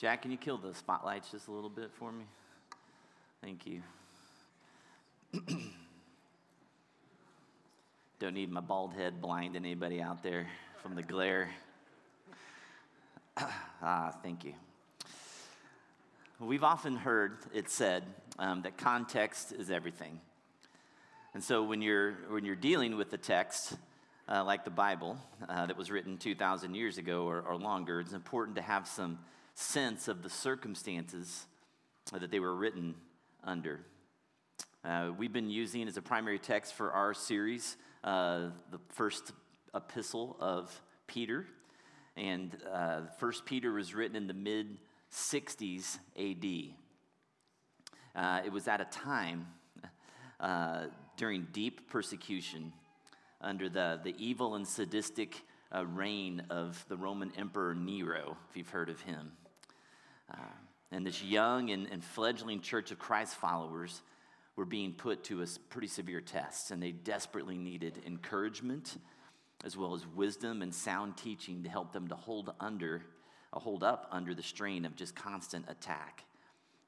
Jack, can you kill the spotlights just a little bit for me? Thank you. Don't need my bald head blinding anybody out there from the glare. ah, thank you. We've often heard it said um, that context is everything. And so when you're, when you're dealing with the text, uh, like the Bible uh, that was written 2,000 years ago or, or longer, it's important to have some sense of the circumstances that they were written under. Uh, we've been using as a primary text for our series uh, the first epistle of Peter. And uh, First Peter was written in the mid 60s AD. Uh, it was at a time uh, during deep persecution under the, the evil and sadistic uh, reign of the Roman Emperor Nero, if you've heard of him. Uh, and this young and, and fledgling church of Christ followers were being put to a pretty severe test, and they desperately needed encouragement as well as wisdom and sound teaching to help them to hold under, uh, hold up under the strain of just constant attack.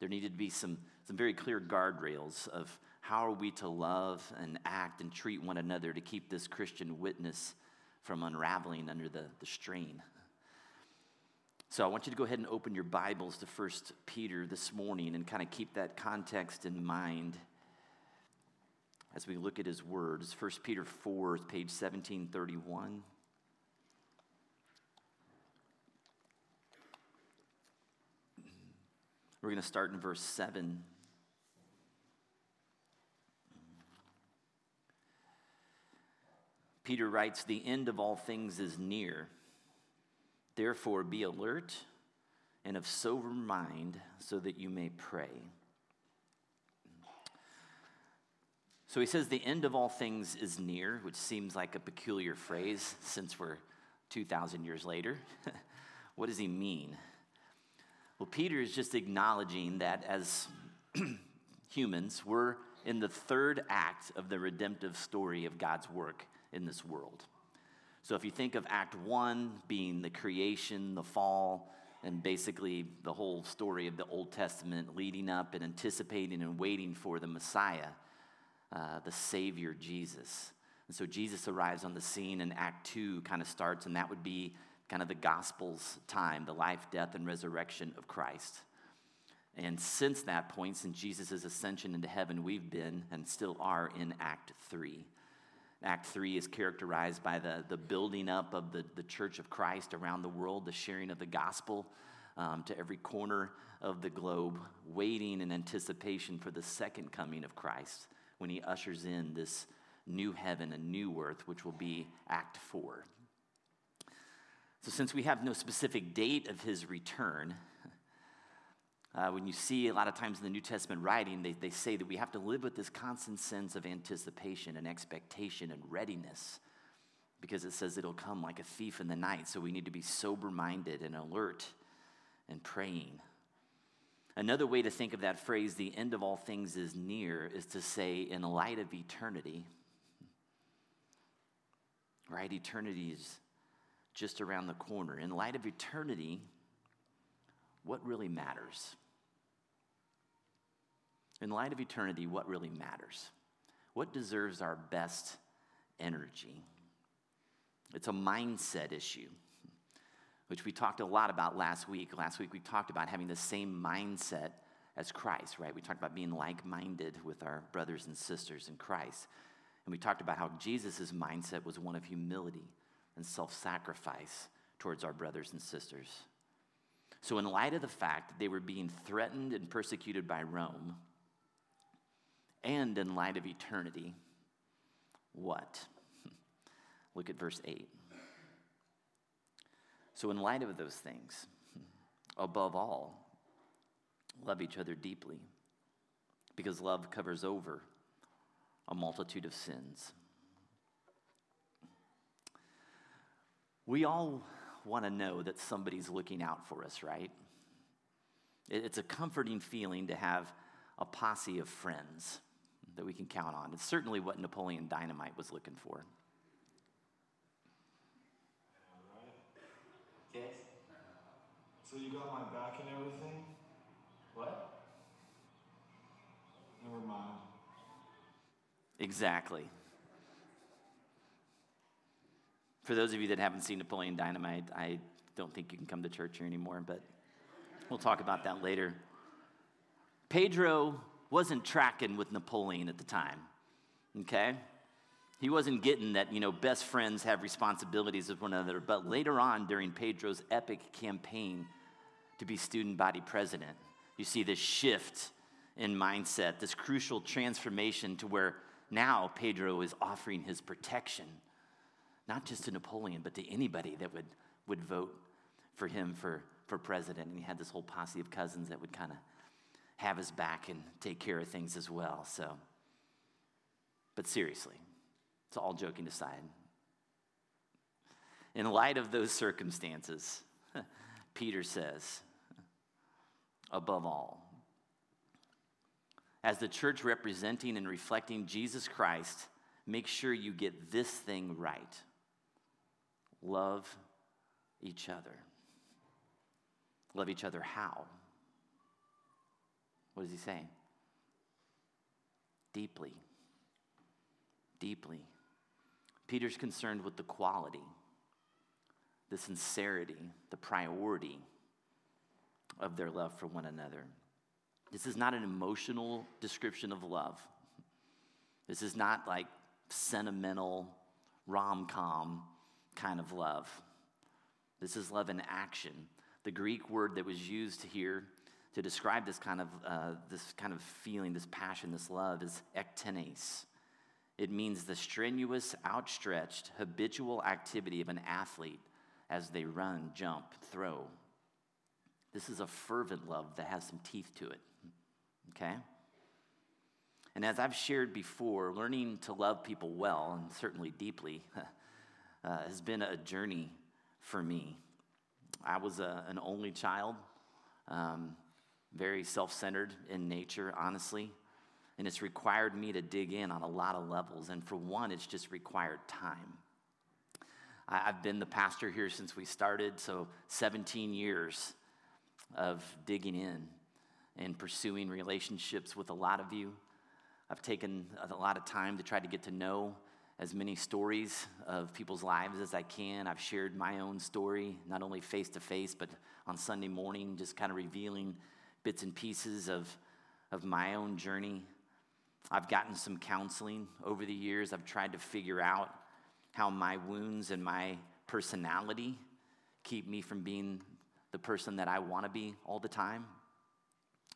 There needed to be some, some very clear guardrails of how are we to love and act and treat one another to keep this Christian witness from unraveling under the, the strain. So I want you to go ahead and open your Bibles to 1 Peter this morning and kind of keep that context in mind as we look at his words. 1 Peter 4, page 1731. We're going to start in verse 7. Peter writes, The end of all things is near. Therefore, be alert and of sober mind so that you may pray. So he says, The end of all things is near, which seems like a peculiar phrase since we're 2,000 years later. what does he mean? Well, Peter is just acknowledging that as humans, we're in the third act of the redemptive story of God's work in this world. So if you think of Act One being the creation, the fall, and basically the whole story of the Old Testament leading up and anticipating and waiting for the Messiah, uh, the Savior Jesus. And so Jesus arrives on the scene, and Act Two kind of starts, and that would be kind of the Gospel's time, the life, death, and resurrection of Christ. And since that point, since Jesus' ascension into heaven, we've been and still are in Act Three. Act 3 is characterized by the, the building up of the, the church of Christ around the world, the sharing of the gospel um, to every corner of the globe, waiting in anticipation for the second coming of Christ when he ushers in this new heaven and new earth, which will be Act 4. So, since we have no specific date of his return, uh, when you see a lot of times in the New Testament writing, they, they say that we have to live with this constant sense of anticipation and expectation and readiness because it says it'll come like a thief in the night. So we need to be sober minded and alert and praying. Another way to think of that phrase, the end of all things is near, is to say, in light of eternity, right? Eternity is just around the corner. In light of eternity, what really matters? In light of eternity, what really matters? What deserves our best energy? It's a mindset issue, which we talked a lot about last week. Last week, we talked about having the same mindset as Christ, right? We talked about being like minded with our brothers and sisters in Christ. And we talked about how Jesus' mindset was one of humility and self sacrifice towards our brothers and sisters. So, in light of the fact that they were being threatened and persecuted by Rome, and in light of eternity, what? Look at verse 8. So, in light of those things, above all, love each other deeply, because love covers over a multitude of sins. We all want to know that somebody's looking out for us, right? It's a comforting feeling to have a posse of friends that we can count on. It's certainly what Napoleon Dynamite was looking for. Okay. So you got my back and everything? What? Never mind. Exactly. For those of you that haven't seen Napoleon Dynamite, I don't think you can come to church here anymore, but we'll talk about that later. Pedro wasn't tracking with Napoleon at the time, okay? He wasn't getting that, you know, best friends have responsibilities with one another. But later on, during Pedro's epic campaign to be student body president, you see this shift in mindset, this crucial transformation to where now Pedro is offering his protection, not just to Napoleon, but to anybody that would, would vote for him for, for president. And he had this whole posse of cousins that would kind of have his back and take care of things as well. So, but seriously, it's all joking aside. In light of those circumstances, Peter says, above all, as the church representing and reflecting Jesus Christ, make sure you get this thing right love each other. Love each other how? What is he saying? Deeply. Deeply. Peter's concerned with the quality, the sincerity, the priority of their love for one another. This is not an emotional description of love. This is not like sentimental rom com kind of love. This is love in action. The Greek word that was used here to describe this kind of, uh, this kind of feeling, this passion, this love is ektenes. It means the strenuous, outstretched, habitual activity of an athlete as they run, jump, throw. This is a fervent love that has some teeth to it okay? And as I've shared before, learning to love people well and certainly deeply uh, has been a journey for me. I was a, an only child, um, very self centered in nature, honestly. And it's required me to dig in on a lot of levels. And for one, it's just required time. I've been the pastor here since we started, so 17 years of digging in and pursuing relationships with a lot of you. I've taken a lot of time to try to get to know as many stories of people's lives as I can. I've shared my own story, not only face to face, but on Sunday morning, just kind of revealing bits and pieces of, of my own journey. I've gotten some counseling over the years. I've tried to figure out how my wounds and my personality keep me from being the person that I want to be all the time.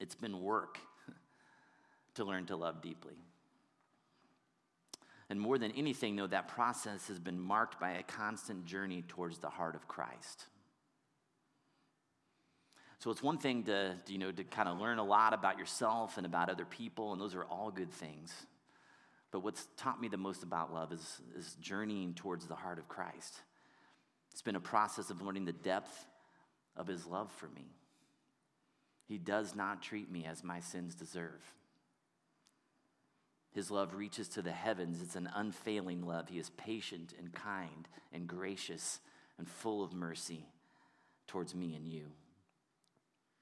It's been work to learn to love deeply. And more than anything, though, that process has been marked by a constant journey towards the heart of Christ. So it's one thing to, you know, to kind of learn a lot about yourself and about other people, and those are all good things. But what's taught me the most about love is, is journeying towards the heart of Christ. It's been a process of learning the depth of his love for me. He does not treat me as my sins deserve. His love reaches to the heavens. It's an unfailing love. He is patient and kind and gracious and full of mercy towards me and you.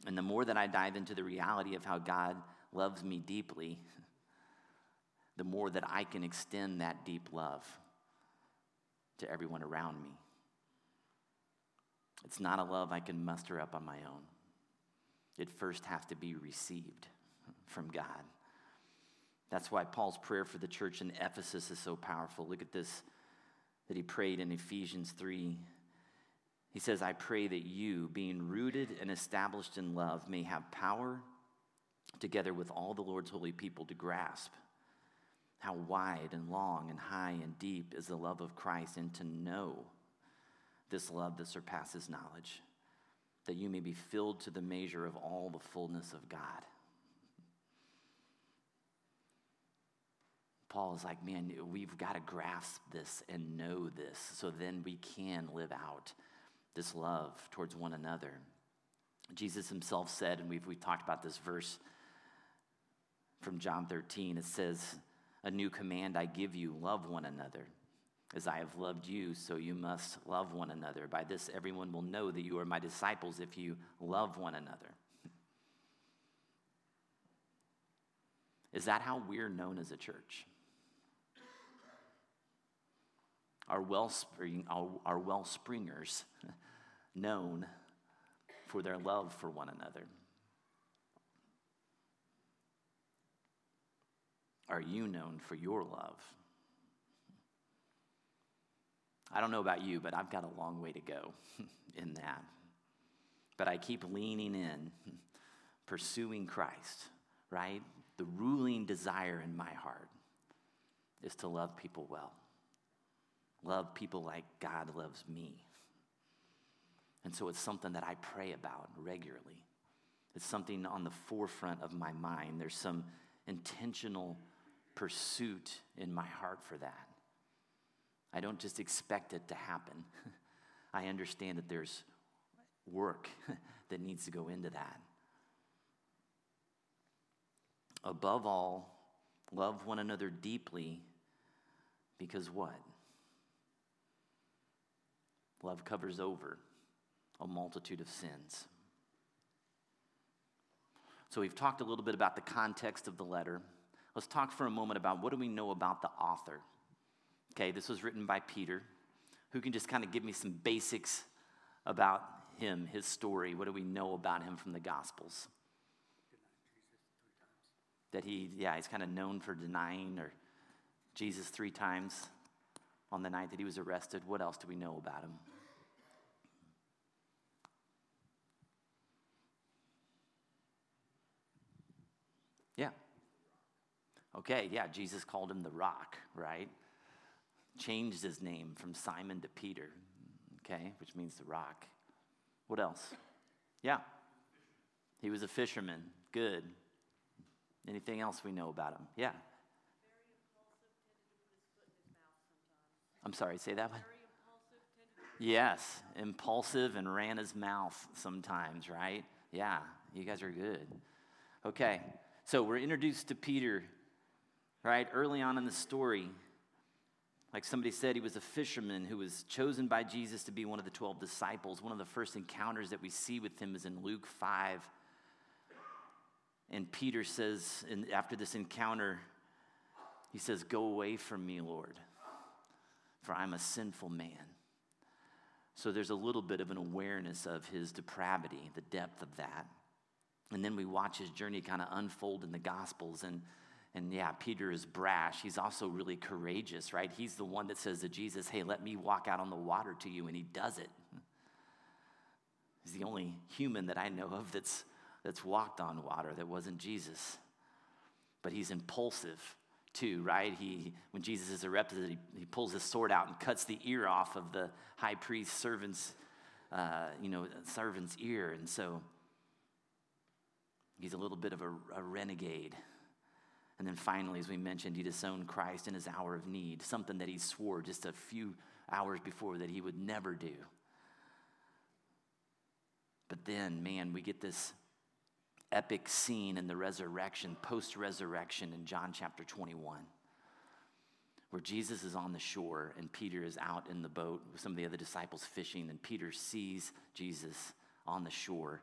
And the more that I dive into the reality of how God loves me deeply, the more that I can extend that deep love to everyone around me. It's not a love I can muster up on my own it first has to be received from God. That's why Paul's prayer for the church in Ephesus is so powerful. Look at this that he prayed in Ephesians 3. He says, I pray that you, being rooted and established in love, may have power together with all the Lord's holy people to grasp how wide and long and high and deep is the love of Christ and to know this love that surpasses knowledge that you may be filled to the measure of all the fullness of God. Paul is like, man, we've got to grasp this and know this so then we can live out this love towards one another. Jesus himself said, and we've, we've talked about this verse from John 13, it says, A new command I give you love one another. As I have loved you, so you must love one another. By this, everyone will know that you are my disciples if you love one another. Is that how we're known as a church? Our wellspring, our, our wellspringers known for their love for one another. Are you known for your love? I don't know about you, but I've got a long way to go in that. But I keep leaning in, pursuing Christ, right? The ruling desire in my heart is to love people well, love people like God loves me. And so it's something that I pray about regularly. It's something on the forefront of my mind. There's some intentional pursuit in my heart for that. I don't just expect it to happen. I understand that there's work that needs to go into that. Above all, love one another deeply because what? Love covers over a multitude of sins. So we've talked a little bit about the context of the letter. Let's talk for a moment about what do we know about the author. Okay, this was written by Peter. Who can just kind of give me some basics about him, his story? What do we know about him from the Gospels? That he, yeah, he's kind of known for denying or Jesus three times on the night that he was arrested. What else do we know about him? Yeah. Okay, yeah, Jesus called him the rock, right? changed his name from Simon to Peter, okay, which means the rock. What else? Yeah. He was a fisherman. Good. Anything else we know about him? Yeah. I'm sorry, say that one. Yes, impulsive and ran his mouth sometimes, right? Yeah, you guys are good. Okay, so we're introduced to Peter, right? Early on in the story, like somebody said, he was a fisherman who was chosen by Jesus to be one of the 12 disciples. One of the first encounters that we see with him is in Luke 5. And Peter says, and after this encounter, he says, Go away from me, Lord, for I'm a sinful man. So there's a little bit of an awareness of his depravity, the depth of that. And then we watch his journey kind of unfold in the Gospels. And and yeah, Peter is brash. He's also really courageous, right? He's the one that says to Jesus, Hey, let me walk out on the water to you. And he does it. He's the only human that I know of that's, that's walked on water that wasn't Jesus. But he's impulsive too, right? He, when Jesus is arrested, he, he pulls his sword out and cuts the ear off of the high priest's servant's, uh, you know, servant's ear. And so he's a little bit of a, a renegade. And then finally, as we mentioned, he disowned Christ in his hour of need, something that he swore just a few hours before that he would never do. But then, man, we get this epic scene in the resurrection, post resurrection in John chapter 21, where Jesus is on the shore and Peter is out in the boat with some of the other disciples fishing, and Peter sees Jesus on the shore.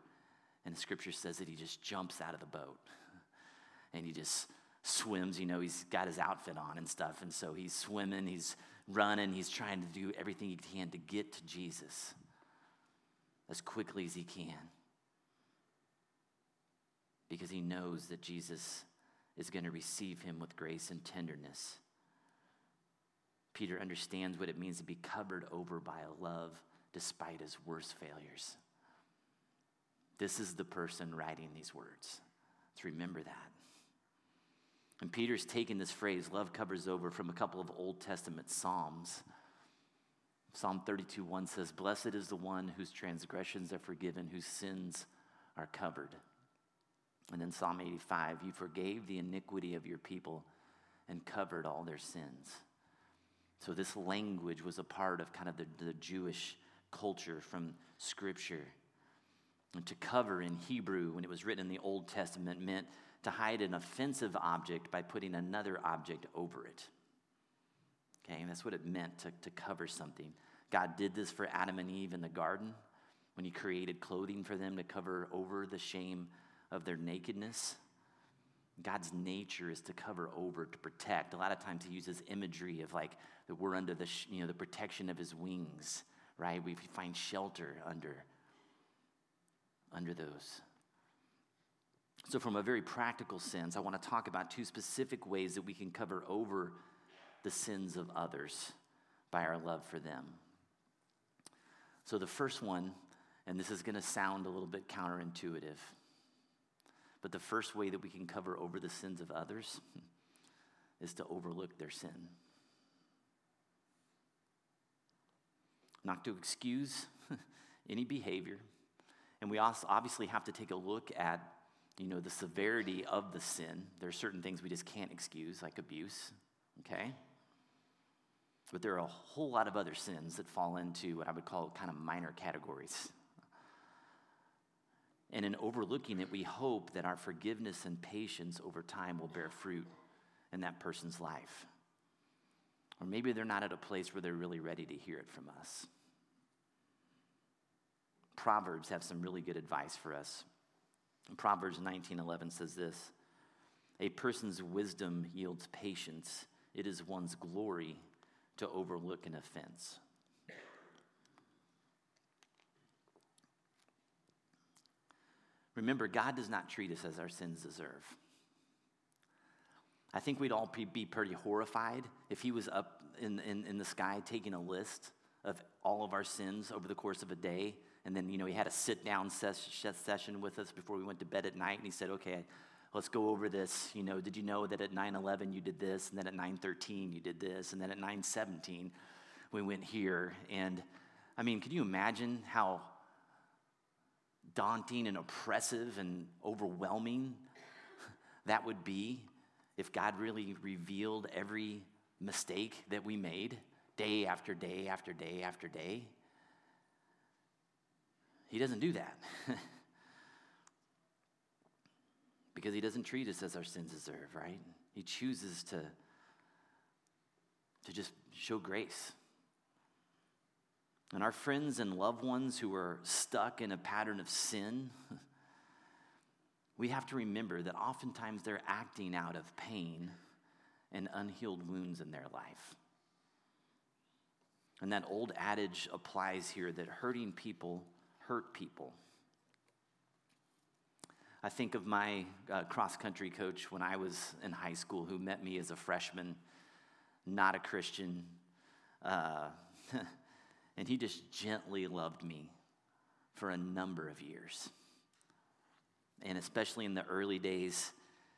And the scripture says that he just jumps out of the boat and he just swims, you know, he's got his outfit on and stuff. And so he's swimming, he's running, he's trying to do everything he can to get to Jesus as quickly as he can. Because he knows that Jesus is going to receive him with grace and tenderness. Peter understands what it means to be covered over by a love despite his worst failures. This is the person writing these words. Let's remember that. And Peter's taken this phrase, love covers over, from a couple of Old Testament Psalms. Psalm 32 1 says, Blessed is the one whose transgressions are forgiven, whose sins are covered. And then Psalm 85, you forgave the iniquity of your people and covered all their sins. So this language was a part of kind of the, the Jewish culture from Scripture. And to cover in Hebrew, when it was written in the Old Testament, meant to hide an offensive object by putting another object over it. Okay, that's what it meant to, to cover something. God did this for Adam and Eve in the garden when He created clothing for them to cover over the shame of their nakedness. God's nature is to cover over, to protect. A lot of times He uses imagery of like that we're under the you know the protection of His wings, right? We find shelter under under those. So, from a very practical sense, I want to talk about two specific ways that we can cover over the sins of others by our love for them. So, the first one, and this is going to sound a little bit counterintuitive, but the first way that we can cover over the sins of others is to overlook their sin. Not to excuse any behavior. And we also obviously have to take a look at, you know, the severity of the sin. There are certain things we just can't excuse, like abuse, okay? But there are a whole lot of other sins that fall into what I would call kind of minor categories. And in overlooking it, we hope that our forgiveness and patience over time will bear fruit in that person's life. Or maybe they're not at a place where they're really ready to hear it from us. Proverbs have some really good advice for us. Proverbs 19:11 says this: "A person's wisdom yields patience. It is one's glory to overlook an offense. Remember, God does not treat us as our sins deserve. I think we'd all be pretty horrified if He was up in, in, in the sky taking a list of all of our sins over the course of a day. And then, you know, He had a sit down ses- session with us before we went to bed at night. And He said, okay, let's go over this. You know, did you know that at 9:11 you did this, and then at 9:13 you did this, and then at 9:17 we went here? And I mean, can you imagine how daunting and oppressive and overwhelming that would be if God really revealed every mistake that we made day after day after day after day? He doesn't do that. because he doesn't treat us as our sins deserve, right? He chooses to, to just show grace. And our friends and loved ones who are stuck in a pattern of sin, we have to remember that oftentimes they're acting out of pain and unhealed wounds in their life. And that old adage applies here that hurting people hurt people. I think of my uh, cross country coach when I was in high school who met me as a freshman, not a Christian. Uh, and he just gently loved me for a number of years. And especially in the early days,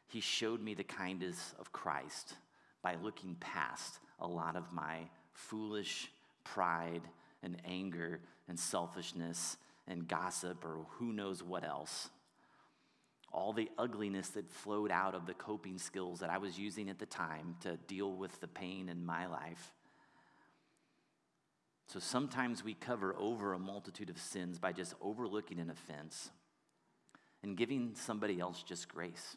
he showed me the kindness of Christ by looking past a lot of my foolish pride and anger and selfishness and gossip or who knows what else all the ugliness that flowed out of the coping skills that I was using at the time to deal with the pain in my life. So sometimes we cover over a multitude of sins by just overlooking an offense and giving somebody else just grace.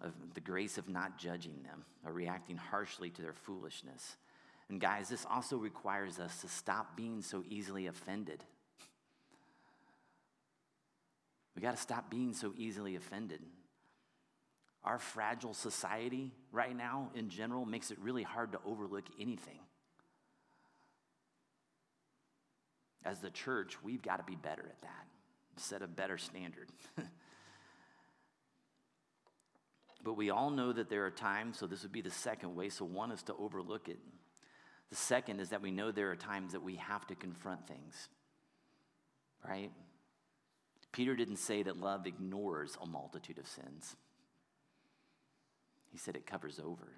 Of the grace of not judging them or reacting harshly to their foolishness. And guys, this also requires us to stop being so easily offended. We got to stop being so easily offended. Our fragile society right now, in general, makes it really hard to overlook anything. As the church, we've got to be better at that, set a better standard. but we all know that there are times, so this would be the second way. So, one is to overlook it. The second is that we know there are times that we have to confront things, right? Peter didn't say that love ignores a multitude of sins, he said it covers over.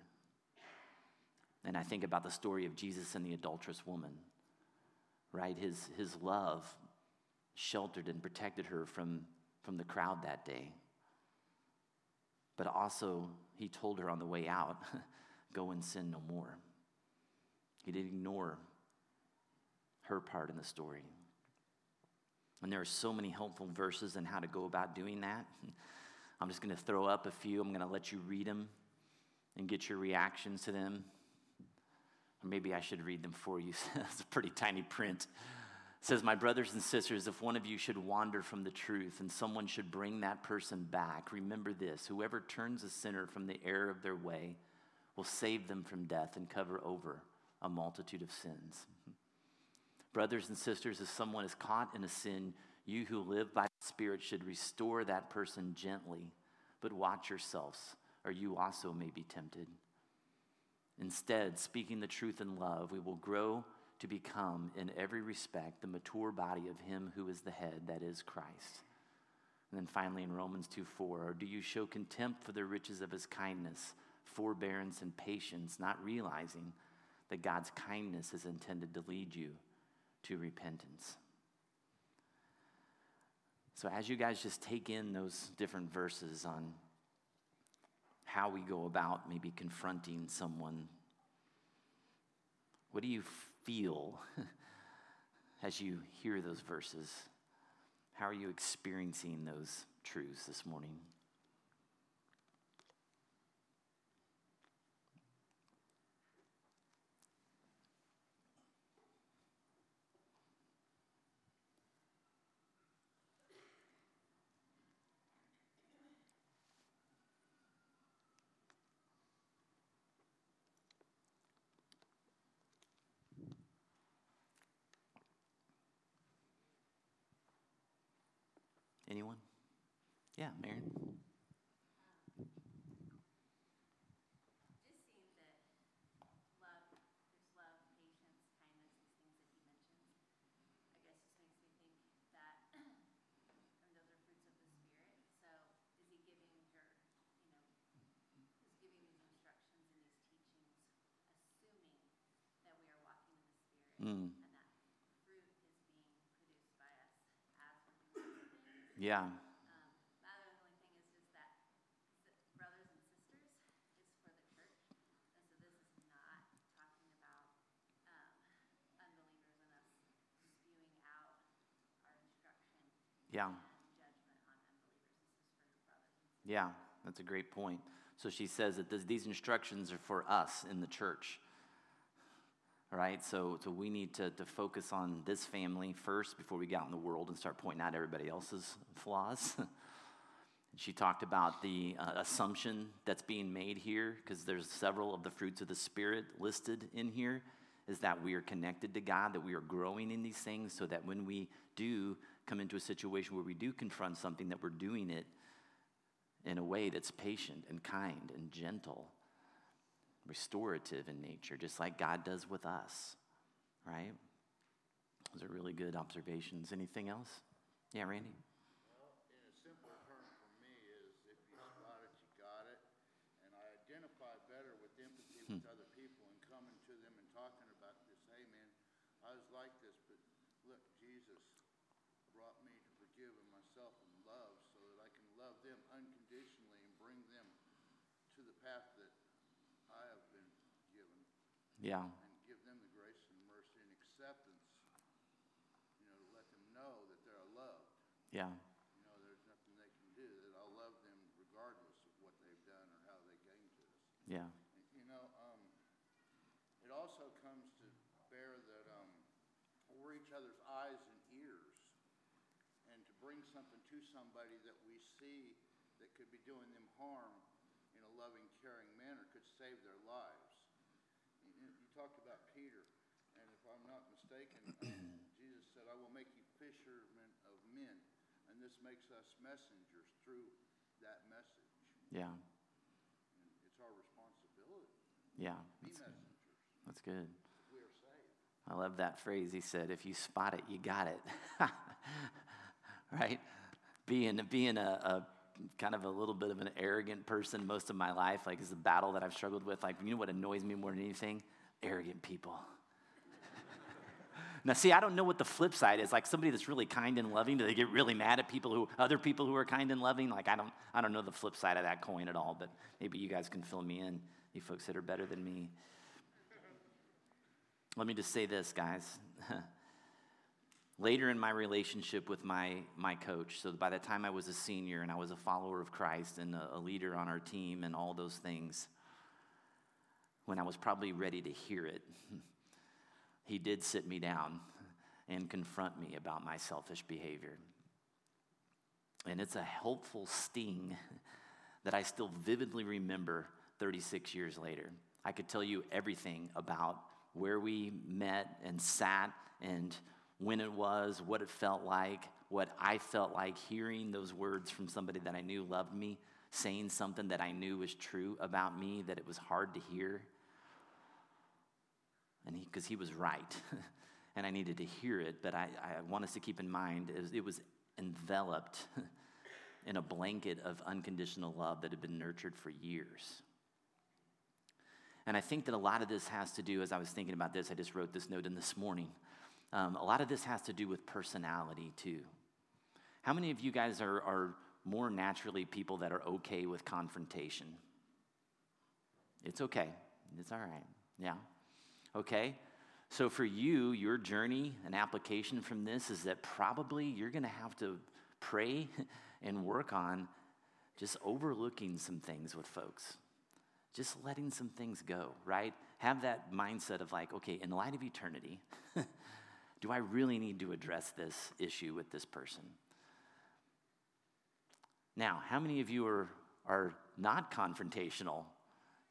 And I think about the story of Jesus and the adulterous woman, right? His, his love sheltered and protected her from, from the crowd that day. But also, he told her on the way out, go and sin no more. He didn't ignore her part in the story. And there are so many helpful verses on how to go about doing that. I'm just going to throw up a few. I'm going to let you read them and get your reactions to them. Or maybe I should read them for you. it's a pretty tiny print. It says, My brothers and sisters, if one of you should wander from the truth and someone should bring that person back, remember this whoever turns a sinner from the error of their way will save them from death and cover over a multitude of sins. Brothers and sisters, if someone is caught in a sin, you who live by the Spirit should restore that person gently, but watch yourselves, or you also may be tempted. Instead, speaking the truth in love, we will grow to become, in every respect, the mature body of Him who is the head, that is Christ. And then finally in Romans 2 4, or do you show contempt for the riches of His kindness, forbearance, and patience, not realizing that God's kindness is intended to lead you to repentance. So, as you guys just take in those different verses on how we go about maybe confronting someone, what do you feel as you hear those verses? How are you experiencing those truths this morning? Anyone? Yeah, Marion. Mm. Yeah. Um, my other only thing is just that brothers and sisters is for the church. And so this is not talking about um, unbelievers and us spewing out our Yeah. and judgment on unbelievers. This is for your brothers and sisters. Yeah, that's a great point. So she says that this, these instructions are for us in the church. Right, so, so we need to, to focus on this family first before we get out in the world and start pointing out everybody else's flaws. she talked about the uh, assumption that's being made here, because there's several of the fruits of the Spirit listed in here, is that we are connected to God, that we are growing in these things, so that when we do come into a situation where we do confront something, that we're doing it in a way that's patient and kind and gentle restorative in nature, just like God does with us, right? Those are really good observations. Anything else? Yeah, Randy? Well, in a simple term for me is if you spot it, you got it. And I identify better with empathy with hmm. other people and coming to them and talking about this. Hey, I was like this, but look, Jesus brought me to forgive myself and love so that I can love them unconditionally and bring them to the path that I have been given Yeah, and give them the grace and mercy and acceptance, you know, to let them know that they're loved. yeah, You know, there's nothing they can do, that I'll love them regardless of what they've done or how they came to us. yeah, You know, um, it also comes to bear that, um, we're each other's eyes and ears. And to bring something to somebody that we see that could be doing them harm in a loving, caring manner could save their lives. You, you you talked about Peter, and if I'm not mistaken, um, Jesus said, I will make you fishermen of men. And this makes us messengers through that message. yeah, And it's our responsibility yeah. be That's, messengers. that's good. We are saved. I love that phrase. He said, if you spot it, you got it. right? Being, being a, a kind of a little bit of an arrogant person most of my life, like is a battle that I've struggled with. Like, you know what annoys me more than anything? Arrogant people. Now, see, I don't know what the flip side is. Like somebody that's really kind and loving, do they get really mad at people who, other people who are kind and loving? Like, I don't, I don't know the flip side of that coin at all, but maybe you guys can fill me in, you folks that are better than me. Let me just say this, guys. Later in my relationship with my, my coach, so by the time I was a senior and I was a follower of Christ and a, a leader on our team and all those things, when I was probably ready to hear it, he did sit me down and confront me about my selfish behavior. And it's a helpful sting that I still vividly remember 36 years later. I could tell you everything about where we met and sat and when it was, what it felt like, what I felt like hearing those words from somebody that I knew loved me, saying something that I knew was true about me, that it was hard to hear. And because he, he, was right, and I needed to hear it, but I, I want us to keep in mind it was, it was enveloped in a blanket of unconditional love that had been nurtured for years. And I think that a lot of this has to do, as I was thinking about this, I just wrote this note in this morning. Um, a lot of this has to do with personality, too. How many of you guys are, are more naturally people that are okay with confrontation? It's okay. It's all right. Yeah. Okay. So, for you, your journey and application from this is that probably you're going to have to pray and work on just overlooking some things with folks just letting some things go, right? Have that mindset of like, okay, in light of eternity, do I really need to address this issue with this person? Now, how many of you are, are not confrontational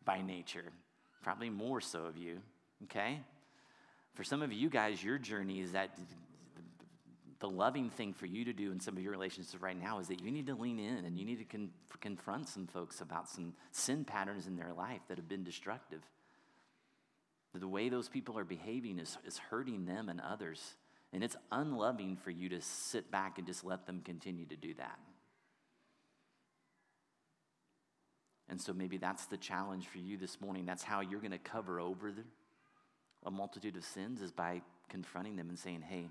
by nature? Probably more so of you, okay? For some of you guys, your journey is that the loving thing for you to do in some of your relationships right now is that you need to lean in and you need to con- confront some folks about some sin patterns in their life that have been destructive. The way those people are behaving is, is hurting them and others. And it's unloving for you to sit back and just let them continue to do that. And so maybe that's the challenge for you this morning. That's how you're going to cover over the, a multitude of sins is by confronting them and saying, hey,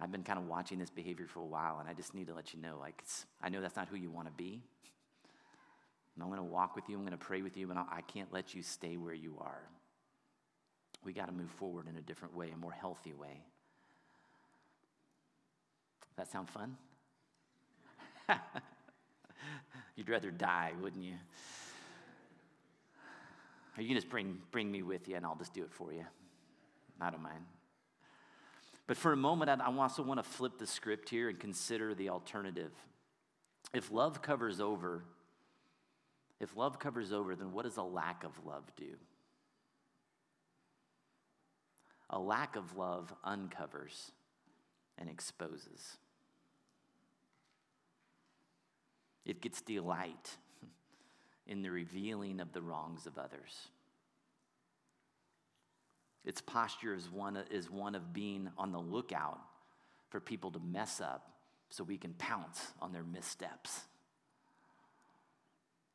I've been kind of watching this behavior for a while, and I just need to let you know, like, I know that's not who you want to be. And I'm going to walk with you, I'm going to pray with you, and I can't let you stay where you are. We got to move forward in a different way, a more healthy way. That sound fun? You'd rather die, wouldn't you? Or you can just bring, bring me with you, and I'll just do it for you. I don't mind. But for a moment, I also want to flip the script here and consider the alternative. If love covers over, if love covers over, then what does a lack of love do? A lack of love uncovers and exposes. It gets delight in the revealing of the wrongs of others. Its posture is one, is one of being on the lookout for people to mess up so we can pounce on their missteps.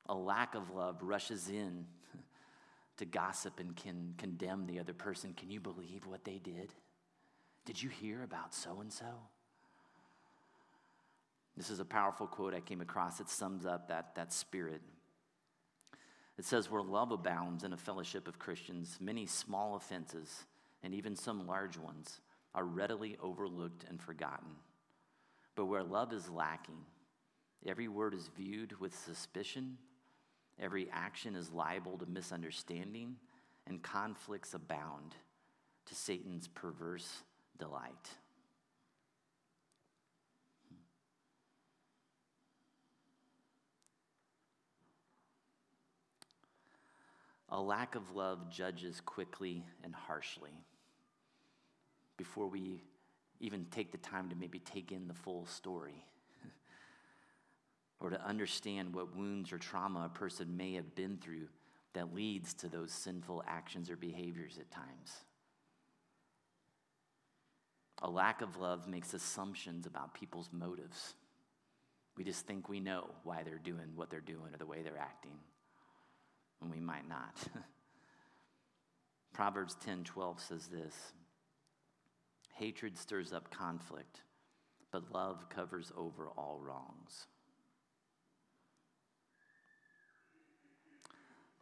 A lack of love rushes in to gossip and can condemn the other person. Can you believe what they did? Did you hear about so and so? This is a powerful quote I came across that sums up that, that spirit. It says, Where love abounds in a fellowship of Christians, many small offenses, and even some large ones, are readily overlooked and forgotten. But where love is lacking, every word is viewed with suspicion, every action is liable to misunderstanding, and conflicts abound to Satan's perverse delight. A lack of love judges quickly and harshly before we even take the time to maybe take in the full story or to understand what wounds or trauma a person may have been through that leads to those sinful actions or behaviors at times. A lack of love makes assumptions about people's motives. We just think we know why they're doing what they're doing or the way they're acting when we might not. Proverbs 10 12 says this Hatred stirs up conflict, but love covers over all wrongs.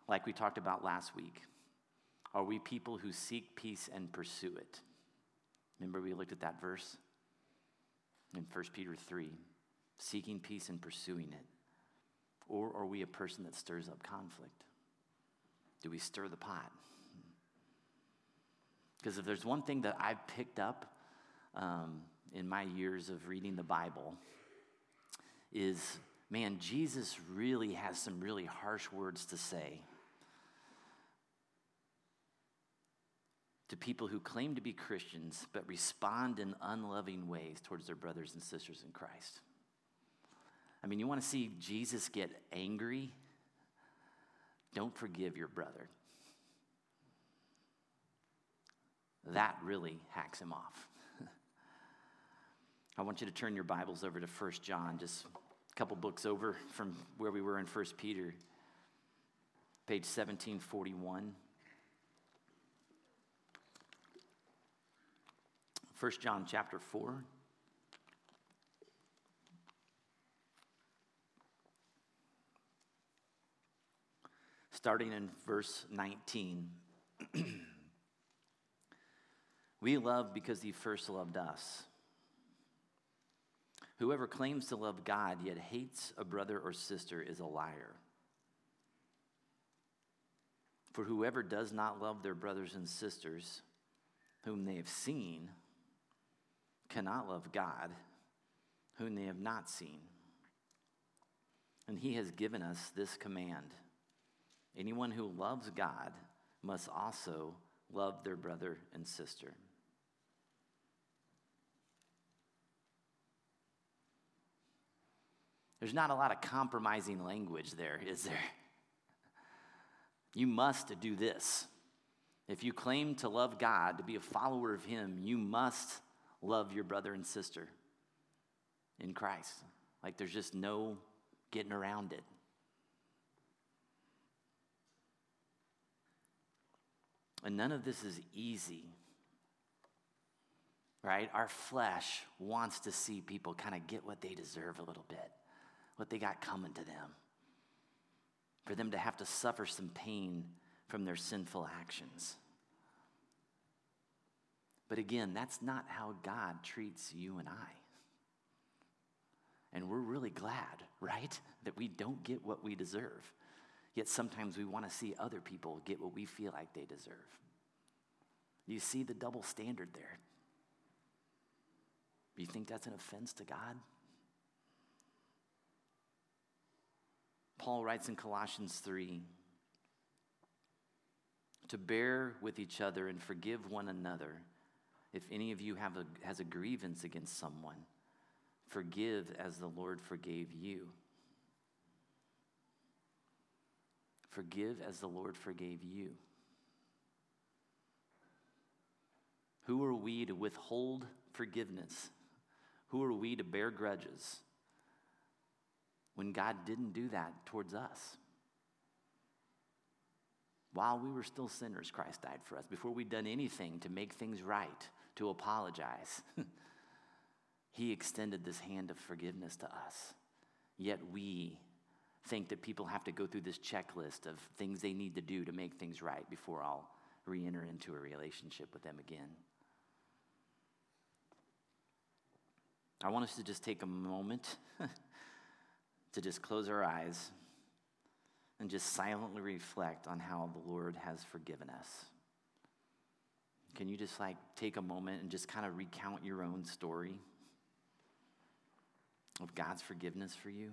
Like we talked about last week, are we people who seek peace and pursue it? Remember, we looked at that verse in 1 Peter 3 seeking peace and pursuing it? Or are we a person that stirs up conflict? Do we stir the pot? Because if there's one thing that I've picked up um, in my years of reading the Bible, is man, Jesus really has some really harsh words to say to people who claim to be Christians but respond in unloving ways towards their brothers and sisters in Christ. I mean, you want to see Jesus get angry? Don't forgive your brother. That really hacks him off. I want you to turn your Bibles over to 1 John, just a couple books over from where we were in 1 Peter, page 1741. 1 John chapter 4. Starting in verse 19. we love because he first loved us. Whoever claims to love God yet hates a brother or sister is a liar. For whoever does not love their brothers and sisters whom they have seen cannot love God whom they have not seen. And he has given us this command anyone who loves God must also love their brother and sister. There's not a lot of compromising language there, is there? You must do this. If you claim to love God, to be a follower of Him, you must love your brother and sister in Christ. Like there's just no getting around it. And none of this is easy, right? Our flesh wants to see people kind of get what they deserve a little bit what they got coming to them, for them to have to suffer some pain from their sinful actions. But again, that's not how God treats you and I. And we're really glad, right, that we don't get what we deserve. Yet sometimes we want to see other people get what we feel like they deserve. You see the double standard there. You think that's an offense to God? Paul writes in Colossians 3 to bear with each other and forgive one another. If any of you have a, has a grievance against someone, forgive as the Lord forgave you. Forgive as the Lord forgave you. Who are we to withhold forgiveness? Who are we to bear grudges? when God didn't do that towards us. While we were still sinners, Christ died for us. Before we'd done anything to make things right, to apologize, He extended this hand of forgiveness to us. Yet we think that people have to go through this checklist of things they need to do to make things right before I'll re enter into a relationship with them again. I want us to just take a moment to just close our eyes and just silently reflect on how the Lord has forgiven us. Can you just like take a moment and just kind of recount your own story of God's forgiveness for you?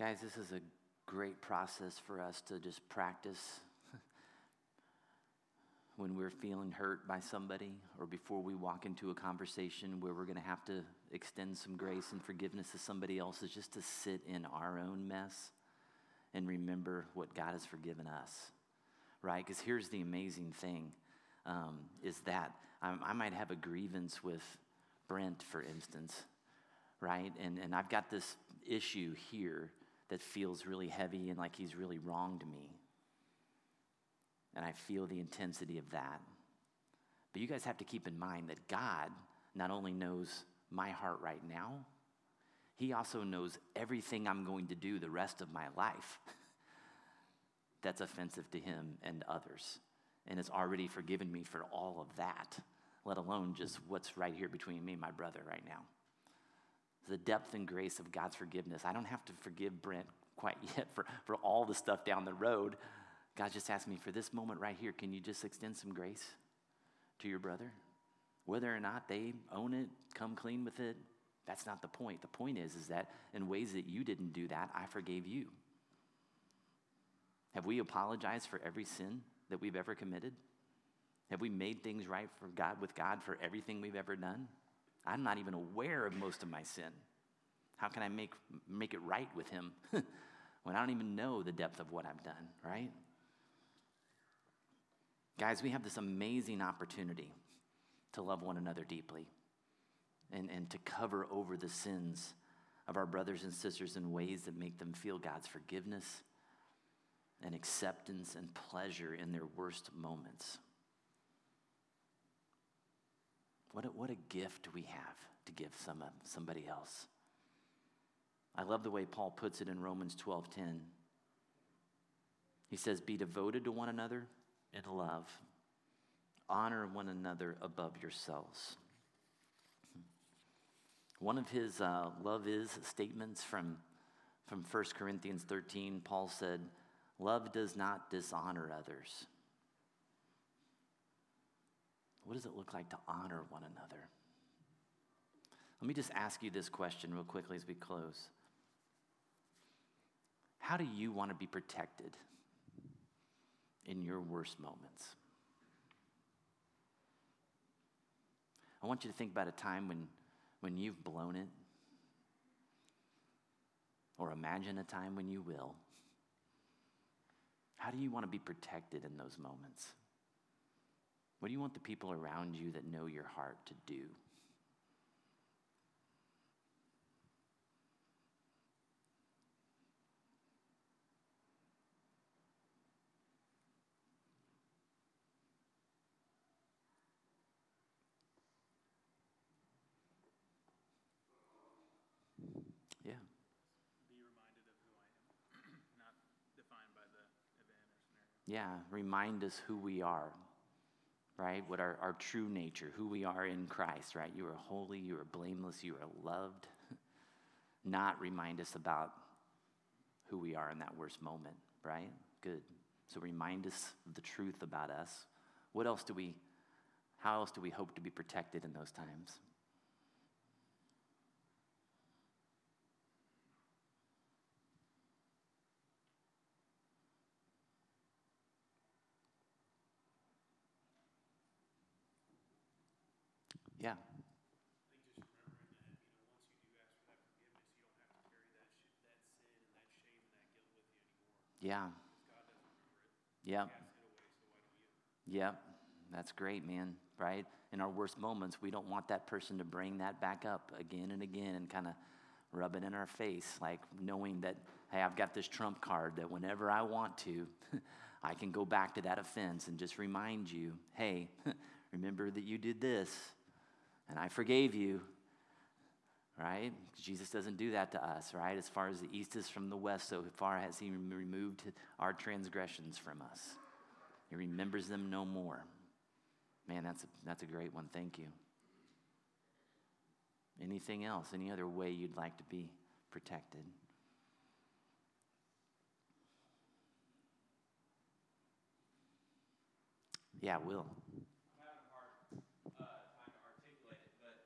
Guys, this is a great process for us to just practice when we're feeling hurt by somebody or before we walk into a conversation where we're going to have to extend some grace and forgiveness to somebody else is just to sit in our own mess and remember what God has forgiven us. right? Because here's the amazing thing um, is that I, I might have a grievance with Brent, for instance, right? And, and I've got this issue here that feels really heavy and like he's really wronged me. And I feel the intensity of that. But you guys have to keep in mind that God not only knows my heart right now, He also knows everything I'm going to do the rest of my life that's offensive to Him and others. And has already forgiven me for all of that, let alone just what's right here between me and my brother right now. The depth and grace of God's forgiveness. I don't have to forgive Brent quite yet for, for all the stuff down the road. God just asked me for this moment right here, can you just extend some grace to your brother? Whether or not they own it, come clean with it, that's not the point. The point is, is that in ways that you didn't do that, I forgave you. Have we apologized for every sin that we've ever committed? Have we made things right for God with God for everything we've ever done? I'm not even aware of most of my sin. How can I make, make it right with Him when I don't even know the depth of what I've done, right? Guys, we have this amazing opportunity to love one another deeply and, and to cover over the sins of our brothers and sisters in ways that make them feel God's forgiveness and acceptance and pleasure in their worst moments. What a, what a gift we have to give some, somebody else. I love the way Paul puts it in Romans 12:10. He says, "Be devoted to one another in love. Honor one another above yourselves." One of his uh, love is statements from, from 1 Corinthians 13, Paul said, Love does not dishonor others. What does it look like to honor one another? Let me just ask you this question real quickly as we close. How do you want to be protected in your worst moments? I want you to think about a time when, when you've blown it, or imagine a time when you will. How do you want to be protected in those moments? What do you want the people around you that know your heart to do? Yeah. be reminded of who I am, not defined by the event or scenario. Yeah, remind us who we are, right? What our, our true nature, who we are in Christ, right? You are holy, you are blameless, you are loved. Not remind us about who we are in that worst moment, right? Good. So remind us of the truth about us. What else do we, how else do we hope to be protected in those times? Yeah. I think just remembering that, you know, once you do ask for that forgiveness, you don't have to carry that, sh- that sin and that shame and that guilt with you anymore. Yeah. God doesn't remember it. Yeah. Cast it away, so why don't you? Yep, that's great, man, right? In our worst moments, we don't want that person to bring that back up again and again and kind of rub it in our face, like knowing that, hey, I've got this trump card that whenever I want to, I can go back to that offense and just remind you, hey, remember that you did this and I forgave you, right? Jesus doesn't do that to us, right? As far as the east is from the west, so far has he removed our transgressions from us. He remembers them no more. Man, that's a, that's a great one. Thank you. Anything else? Any other way you'd like to be protected? Yeah, Will. I'm having a hard uh, time to articulate it, but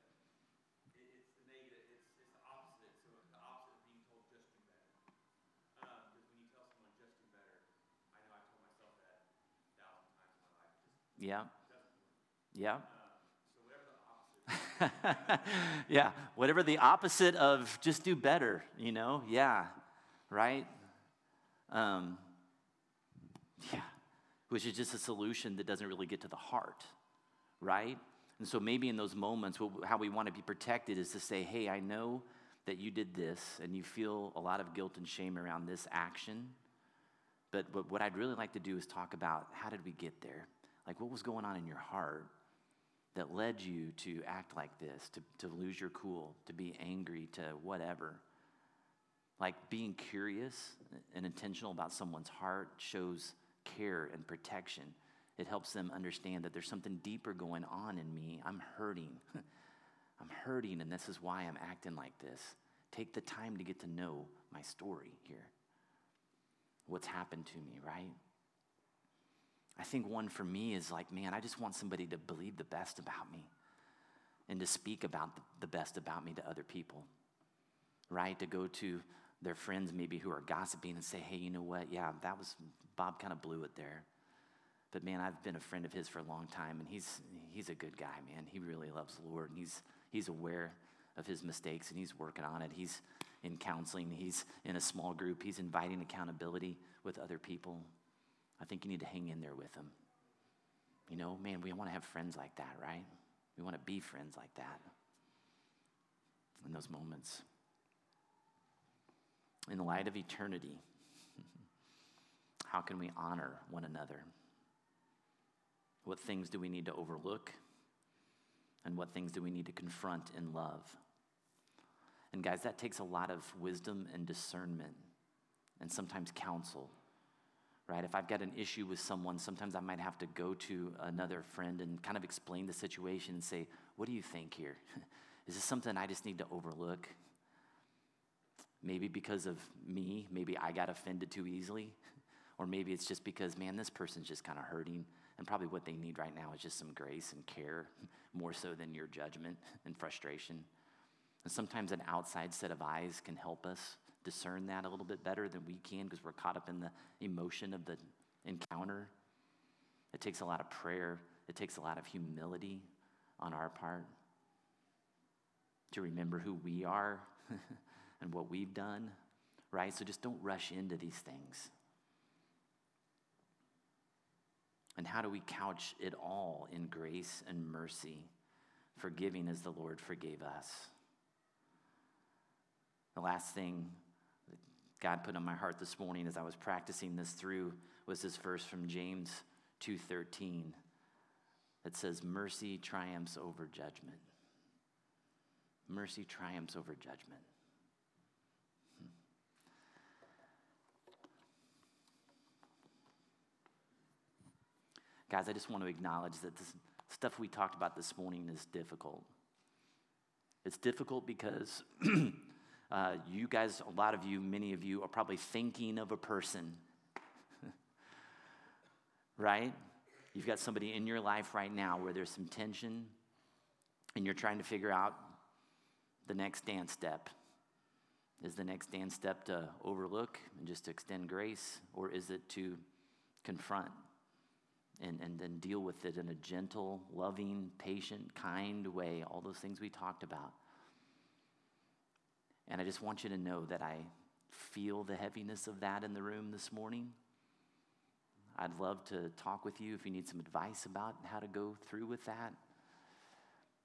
it, it's the negative. It's, it's the opposite. So the opposite of being told just do better. Because when you tell someone just do better, I know I told myself that a thousand times in my life. It just Yeah. Yeah. Yeah, whatever the opposite of just do better, you know? Yeah, right? Um, yeah. which is just a solution that doesn't really get to the heart, right? And so maybe in those moments, how we want to be protected is to say, hey, I know that you did this and you feel a lot of guilt and shame around this action. But, but what I'd really like to do is talk about how did we get there? Like, what was going on in your heart that led you to act like this, to, to lose your cool, to be angry, to whatever? Like, being curious and intentional about someone's heart shows care and protection. It helps them understand that there's something deeper going on in me. I'm hurting. I'm hurting, and this is why I'm acting like this. Take the time to get to know my story here. What's happened to me, right? I think one for me is like, man, I just want somebody to believe the best about me and to speak about the best about me to other people, right? To go to their friends maybe who are gossiping and say, hey, you know what? Yeah, that was, Bob kind of blew it there. But man, I've been a friend of his for a long time, and he's, he's a good guy, man. He really loves the Lord, and he's, he's aware of his mistakes, and he's working on it. He's in counseling, he's in a small group, he's inviting accountability with other people. I think you need to hang in there with them. You know, man, we want to have friends like that, right? We want to be friends like that in those moments. In the light of eternity, how can we honor one another? What things do we need to overlook? And what things do we need to confront in love? And guys, that takes a lot of wisdom and discernment and sometimes counsel, right? If I've got an issue with someone, sometimes I might have to go to another friend and kind of explain the situation and say, What do you think here? Is this something I just need to overlook? Maybe because of me, maybe I got offended too easily. Or maybe it's just because, man, this person's just kind of hurting and probably what they need right now is just some grace and care, more so than your judgment and frustration. And sometimes an outside set of eyes can help us discern that a little bit better than we can because we're caught up in the emotion of the encounter. It takes a lot of prayer, it takes a lot of humility on our part to remember who we are and what we've done, right? So just don't rush into these things. And how do we couch it all in grace and mercy, forgiving as the Lord forgave us? The last thing God put on my heart this morning as I was practicing this through was this verse from James 2:13 that says mercy triumphs over judgment. Mercy triumphs over judgment. Hmm. Guys, I just want to acknowledge that this stuff we talked about this morning is difficult. It's difficult because uh, you guys, a lot of you, many of you, are probably thinking of a person, right? You've got somebody in your life right now where there's some tension and you're trying to figure out the next dance step. Is the next dance step to overlook and just to extend grace, or is it to confront and, and then deal with it in a gentle, loving, patient, kind way, all those things we talked about. And I just want you to know that I feel the heaviness of that in the room this morning. I'd love to talk with you if you need some advice about how to go through with that.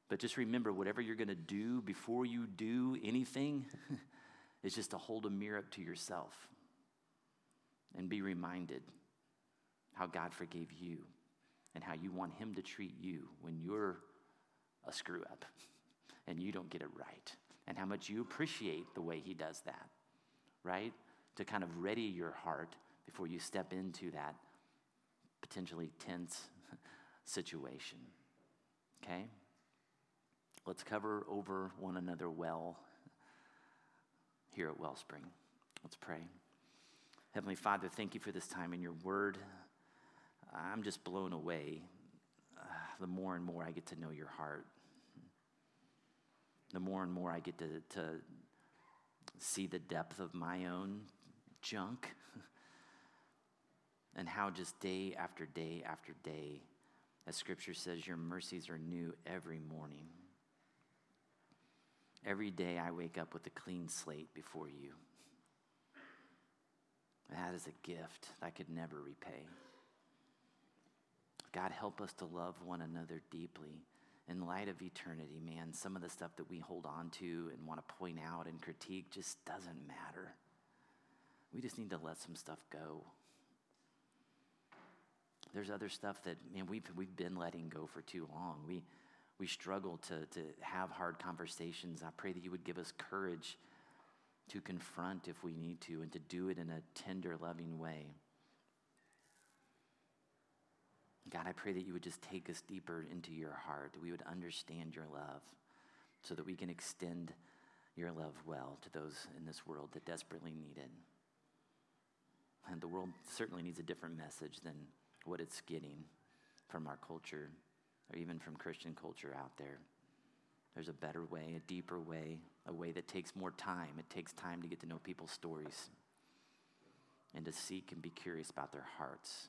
But just remember, whatever you're going to do before you do anything is just to hold a mirror up to yourself and be reminded how God forgave you and how you want Him to treat you when you're a screw up and you don't get it right, and how much you appreciate the way He does that, right? To kind of ready your heart before you step into that potentially tense situation. Okay? Let's cover over one another well here at Wellspring. Let's pray. Heavenly Father, thank you for this time in your word. I'm just blown away uh, the more and more I get to know your heart. The more and more I get to, to see the depth of my own junk and how just day after day after day, as scripture says, your mercies are new every morning. Every day I wake up with a clean slate before you. That is a gift that I could never repay. God, help us to love one another deeply. In light of eternity, man, some of the stuff that we hold on to and want to point out and critique just doesn't matter. We just need to let some stuff go. There's other stuff that, man, we've, we've been letting go for too long. We, we struggle to, to have hard conversations. I pray that you would give us courage to confront if we need to and to do it in a tender, loving way. God, I pray that you would just take us deeper into your heart, that we would understand your love so that we can extend your love well to those in this world that desperately need it. And the world certainly needs a different message than what it's getting from our culture or even from Christian culture out there. There's a better way, a deeper way, a way that takes more time. It takes time to get to know people's stories and to seek and be curious about their hearts.